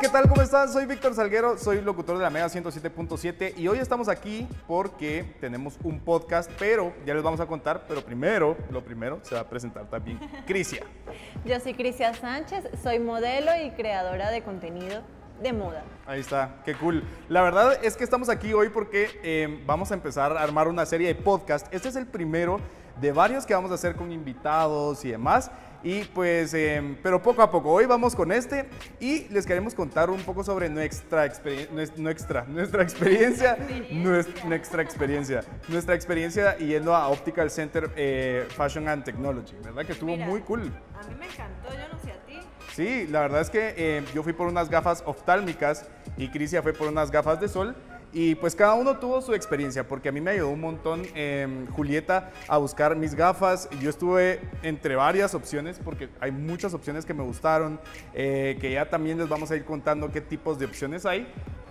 ¿qué tal? ¿Cómo están? Soy Víctor Salguero, soy locutor de la Mega 107.7 y hoy estamos aquí porque tenemos un podcast, pero ya les vamos a contar, pero primero, lo primero, se va a presentar también Crisia. Yo soy Crisia Sánchez, soy modelo y creadora de contenido de moda. Ahí está, qué cool. La verdad es que estamos aquí hoy porque eh, vamos a empezar a armar una serie de podcast. Este es el primero de varios que vamos a hacer con invitados y demás. Y pues, em, pero poco a poco, hoy vamos con este y les queremos contar un poco sobre nuestra, nuestra, nuestra experiencia, nuestra, experiencia, nuestra experiencia yendo a Optical Center eh, Fashion and Technology, ¿verdad? Que estuvo muy cool. A mí me encantó, yo no sé a ti. Sí, la verdad es que em, yo fui por unas gafas oftálmicas y Crisia fue por unas gafas de sol y pues cada uno tuvo su experiencia, porque a mí me ayudó un montón eh, Julieta a buscar mis gafas. Yo estuve entre varias opciones, porque hay muchas opciones que me gustaron, eh, que ya también les vamos a ir contando qué tipos de opciones hay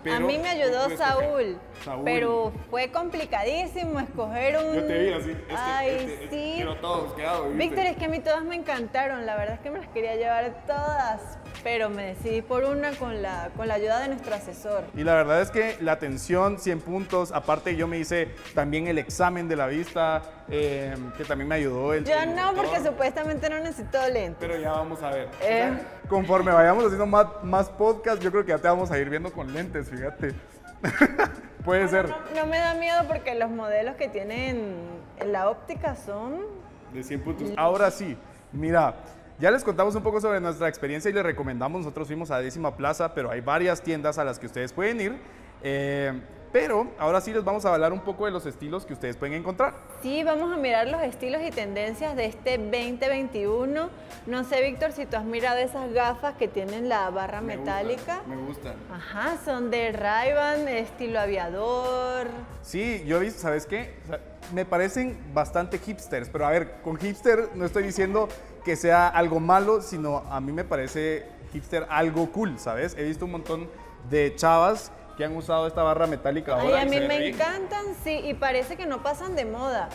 a mí me ayudó Saúl, pero fue complicadísimo escoger un... Yo te vi así. Este, Ay, este, este, sí. Pero todos quedados. Víctor, es que a mí todas me encantaron. La verdad es que me las quería llevar todas, pero me decidí por una con la, con la ayuda de nuestro asesor. Y la verdad es que la atención, 100 puntos. Aparte, yo me hice también el examen de la vista, eh, que también me ayudó. El, yo no, porque supuestamente no necesito lentes. Pero ya vamos a ver. Eh. conforme vayamos haciendo más, más podcast, yo creo que ya te vamos a ir viendo con lentes fíjate. Puede ser. No, me da miedo porque los modelos que tienen en la óptica son... De 100 puntos. Ahora sí, mira, ya les contamos un poco sobre nuestra experiencia y les recomendamos, nosotros fuimos a Décima Plaza, pero hay varias tiendas a las que ustedes pueden ir. Eh, pero ahora sí les vamos a hablar un poco de los estilos que ustedes pueden encontrar. Sí, vamos a mirar los estilos y tendencias de este 2021. No sé, Víctor, si tú has mirado esas gafas que tienen la barra metálica. me gustan. Ajá, son de ray estilo aviador. Sí, yo he visto, ¿sabes qué? me parecen bastante hipsters, pero a ver, con hipster no estoy diciendo que sea algo malo, sino a mí me parece hipster algo cool, ¿sabes? He visto un montón de chavas que han usado esta barra metálica ahora. Ay, a mí me encantan, sí, y parece que no pasan de moda.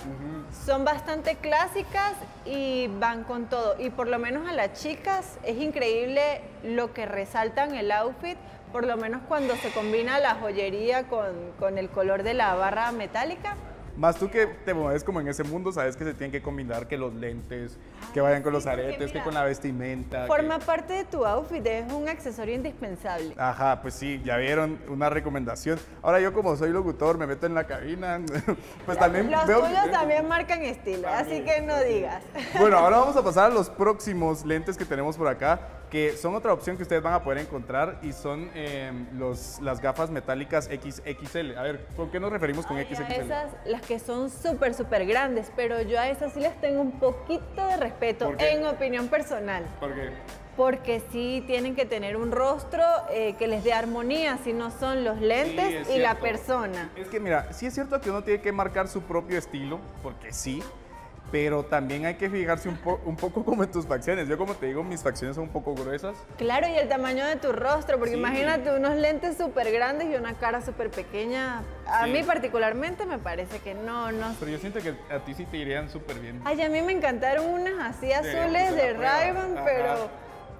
Son bastante clásicas y van con todo. Y por lo menos a las chicas es increíble lo que resaltan el outfit, por lo menos cuando se combina la joyería con, con el color de la barra metálica. Más tú que te mueves como en ese mundo, sabes que se tienen que combinar que los lentes, que vayan con los aretes, que con la vestimenta. Forma parte de tu outfit, es un accesorio indispensable. Ajá, pues sí, ya vieron una recomendación. Ahora yo como soy locutor, me meto en la cabina, pues también los tuyos también marcan estilo, así que no digas. Bueno, ahora vamos a pasar a los próximos lentes que tenemos por acá que son otra opción que ustedes van a poder encontrar y son em, los, las gafas metálicas XXL. A ver, ¿con qué nos referimos con XXL? Esas, las que son súper, súper grandes, pero yo a esas sí les tengo un poquito de respeto, en opinión personal. ¿Por qué? Porque sí tienen que tener un rostro eh, que les dé armonía, si no son los lentes y la persona. Es que mira, sí es cierto que uno tiene que marcar su propio estilo, porque sí, pero también hay que fijarse un, un, poco como en tus facciones. Yo como te digo, mis facciones son un poco gruesas. Claro, y el tamaño de tu rostro, porque imagínate unos lentes súper grandes y una cara súper pequeña. A mí particularmente me parece que no, no. Pero yo siento que a ti sí te irían súper bien. Ay, a mí me encantaron unas así azules de, de pero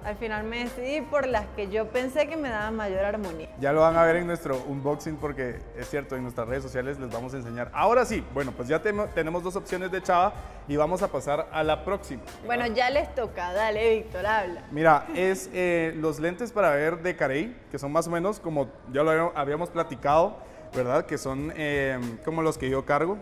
al final me decidí por las que yo pensé que me daban mayor armonía. Ya lo van a ver en nuestro unboxing porque es cierto, en nuestras redes sociales les vamos a enseñar. Ahora sí, bueno, pues ya tenemos dos opciones de chava y vamos a pasar a la próxima. Bueno, ya les toca, dale Víctor, habla. Mira, es eh, los lentes para ver de Carey, que son más o menos como ya lo habíamos platicado, ¿verdad? Que son eh, como los que yo cargo.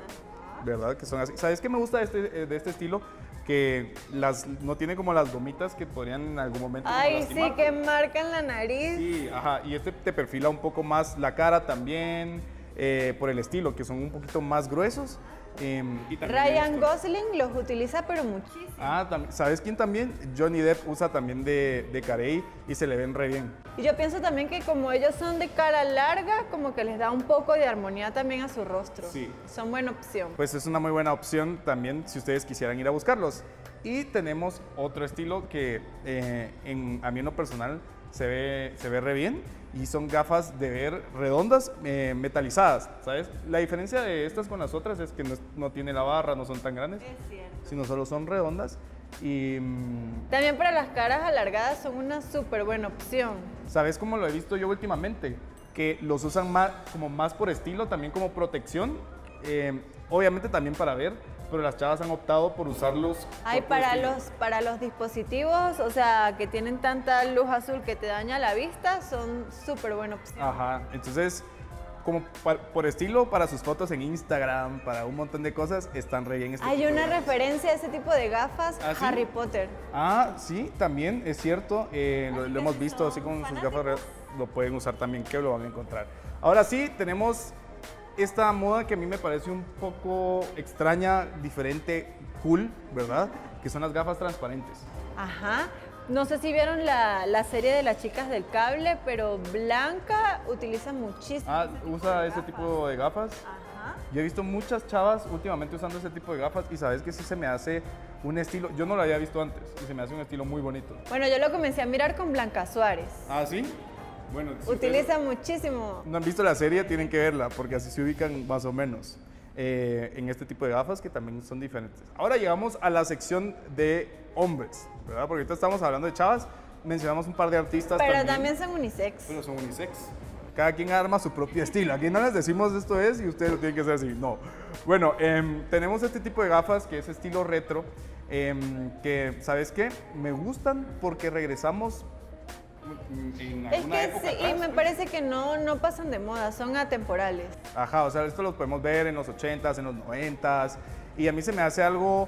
¿verdad? Que son así. ¿Sabes qué me gusta de este, de este estilo? Que las no tiene como las gomitas que podrían en algún momento. Ay, sí, que marcan la nariz. Sí, ajá, y este te perfila un poco más la cara también, eh, por el estilo, que son un poquito más gruesos. Em, Ryan Gosling los utiliza pero muchísimo. Ah, ¿sabes quién también? Johnny Depp usa también de, de Carey y se le ven re bien. Y yo pienso también que como ellos son de cara larga, como que les da un poco de armonía también a su rostro. Sí. Son buena opción. Pues es una muy buena opción también si ustedes quisieran ir a buscarlos. Y tenemos otro estilo que eh, en, a mí en lo personal se ve, se ve re bien y son gafas de ver redondas eh, metalizadas, ¿sabes? La diferencia de estas con las otras es que no, no, tiene la barra, no son tan grandes, sino solo son redondas Y mm, También para las caras alargadas son una súper buena opción. ¿sabes cómo lo he visto yo últimamente? Que los usan más, como más por estilo, también como protección. Eh, obviamente también para ver, pero las chavas han optado por usarlos. Hay por para los, para los dispositivos, o sea, que tienen tanta luz azul que te daña la vista, son súper buena opción. Ajá, entonces, como por estilo, para sus fotos en Instagram, para un montón de cosas, están re bien este Hay una referencia a ese tipo de gafas, ¿Ah, sí? Harry Potter. Ah, sí, también es cierto. eh, lo, lo hemos visto así con sus gafas, lo pueden usar también, que lo van a encontrar. Ahora sí, tenemos esta moda que a mí me parece un poco extraña, diferente, cool, ¿verdad? Que son las gafas transparentes. Ajá. No sé si vieron la, la serie de las chicas del cable, pero Blanca utiliza muchísimo. Ah, ese usa ese tipo de gafas. Ajá. Yo he visto muchas chavas últimamente usando ese tipo de gafas y sabes que sí se me hace un estilo, yo no lo había visto antes y se me hace un estilo muy bonito. Bueno, yo lo comencé a mirar con Blanca Suárez. Ah, sí. Bueno, si ustedes Utiliza muchísimo. no han visto la serie, tienen que verla porque así se ubican más o menos eh, en este tipo de gafas que también son diferentes. Ahora llegamos a la sección de hombres, ¿verdad? Porque ahorita estamos hablando de chavas, mencionamos un par de artistas Pero también son unisex. pero son unisex. Cada quien arma su propio estilo. Aquí no les decimos esto es y ustedes lo tienen que hacer así. No. Bueno, em, tenemos este tipo de gafas que es estilo retro. em, que, ¿sabes qué? Me gustan porque regresamos Es que época sí, y me parece que no, no pasan de moda, son atemporales. Ajá, o sea, esto lo podemos ver en los 80s, en los 90s. Y a mí se me hace algo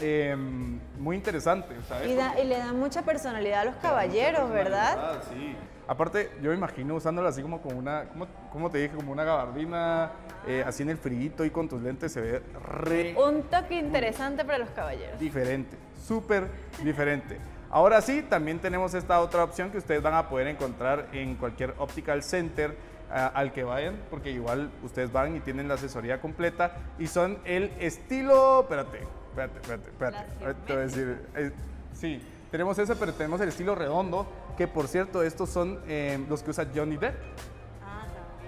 em, muy interesante, ¿sabes? Y, da- y le dan mucha personalidad a los caballeros, ¿verdad? Sí. Aparte, yo me imagino usándola así como con una, ¿cómo, cómo te dije? Como una gabardina, eh, así en el frito y con tus lentes se ve re Un toque interesante para los caballeros. diferente, súper diferente. Ahora sí, también tenemos esta otra opción que ustedes van a poder encontrar en cualquier optical center ah, al que vayan, porque igual ustedes van y tienen la asesoría completa y son el estilo, espérate, espérate, espérate, espérate, te voy a decir, eh, sí, tenemos ese, pero tenemos el estilo redondo, que por cierto, estos son eh, los que usa Johnny Depp,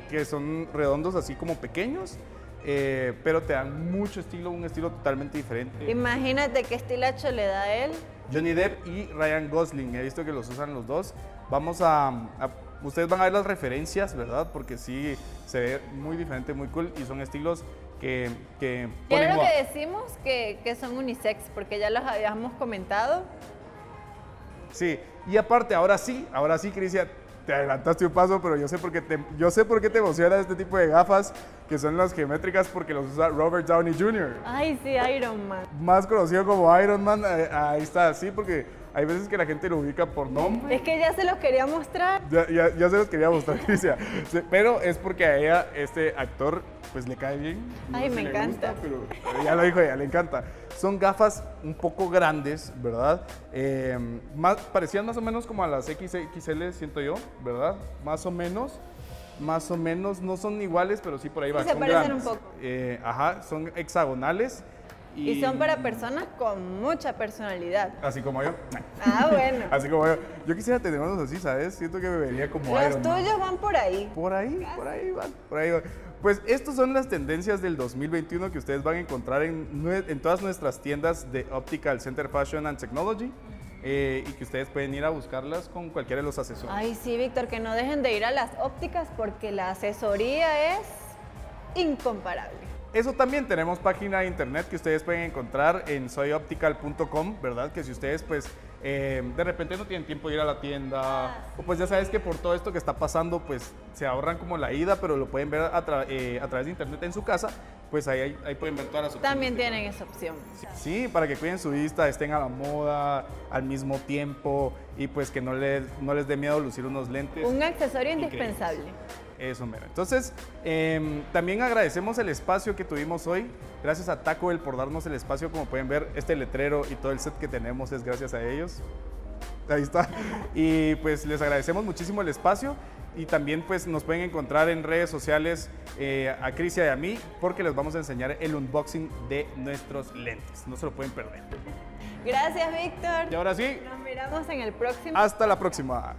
que son redondos así como pequeños, eh, pero te dan mucho estilo, un estilo totalmente diferente. Imagínate qué estilacho le da a él. Johnny Depp y Ryan Gosling, he visto que los usan los dos. Vamos a, a- ustedes van a ver las referencias, ¿verdad? Porque sí se ve muy diferente, muy cool y son estilos que, que ponen lo que decimos que, que son unisex, porque ya los habíamos comentado. Sí, y aparte, ahora sí, ahora sí, Cristian, te adelantaste un paso, pero yo sé por qué te, yo sé por qué te emociona este tipo de gafas, que son las geométricas, porque los usa Robert Downey Jr., Ay, sí, Iron Man. más conocido como Iron Man. eh, ahí está, sí, porque hay veces que la gente lo ubica por nombre. Es que ya se los quería mostrar. Ya, ya, ya se los quería mostrar, Pero es porque a ella, este actor, pues le cae bien. No Ay, me si le encanta. gusta, pero pero ya lo dijo ella, le encanta. Son gafas un poco grandes, ¿verdad? Eh, más, parecían más o menos como a las XXL, siento yo, ¿verdad? Más o menos. Más o menos, no son iguales, pero sí por ahí van. se son parecen grandes. un poco. Eh, ajá, son hexagonales. Y, Y son para personas con mucha personalidad. Así como yo. Ah, bueno. Así como yo. Yo quisiera tener unos así, ¿sabes? Siento que me vería como Los Iron Man. tuyos van por ahí. Por ahí, por ahí van, por ahí van. Pues estas son las tendencias del 2021 que ustedes van a encontrar en, todas nuestras tiendas de Optical Center Fashion and Technology eh, y que ustedes pueden ir a buscarlas con cualquiera de los asesores. Ay, sí, Víctor, que no dejen de ir a las ópticas porque la asesoría es incomparable. Eso también tenemos página de internet que ustedes pueden encontrar en soyoptical.com, ¿verdad? Que si ustedes pues eh, de repente no tienen tiempo de ir a la tienda o pues ya sabes que por todo esto que está pasando pues se ahorran como la ida, pero lo pueden ver a, tra- eh, a través de internet en su casa, pues ahí, ahí, pueden ver todas las opciones. También tienen esa opción. Sí, para que cuiden su vista, estén a la moda al mismo tiempo y pues que no les, no les dé miedo lucir unos lentes. Un accesorio Increíbles. indispensable. Eso, mero. Entonces, em, también agradecemos el espacio que tuvimos hoy. Gracias a Taco Bell por darnos el espacio. Como pueden ver, este letrero y todo el set que tenemos es gracias a ellos. Ahí está. Y pues les agradecemos muchísimo el espacio. Y también pues nos pueden encontrar en redes sociales eh, a Crisia y a mí porque les vamos a enseñar el unboxing de nuestros lentes. No se lo pueden perder. Gracias, Víctor. Y ahora sí, Nos miramos en el próximo. hasta la próxima.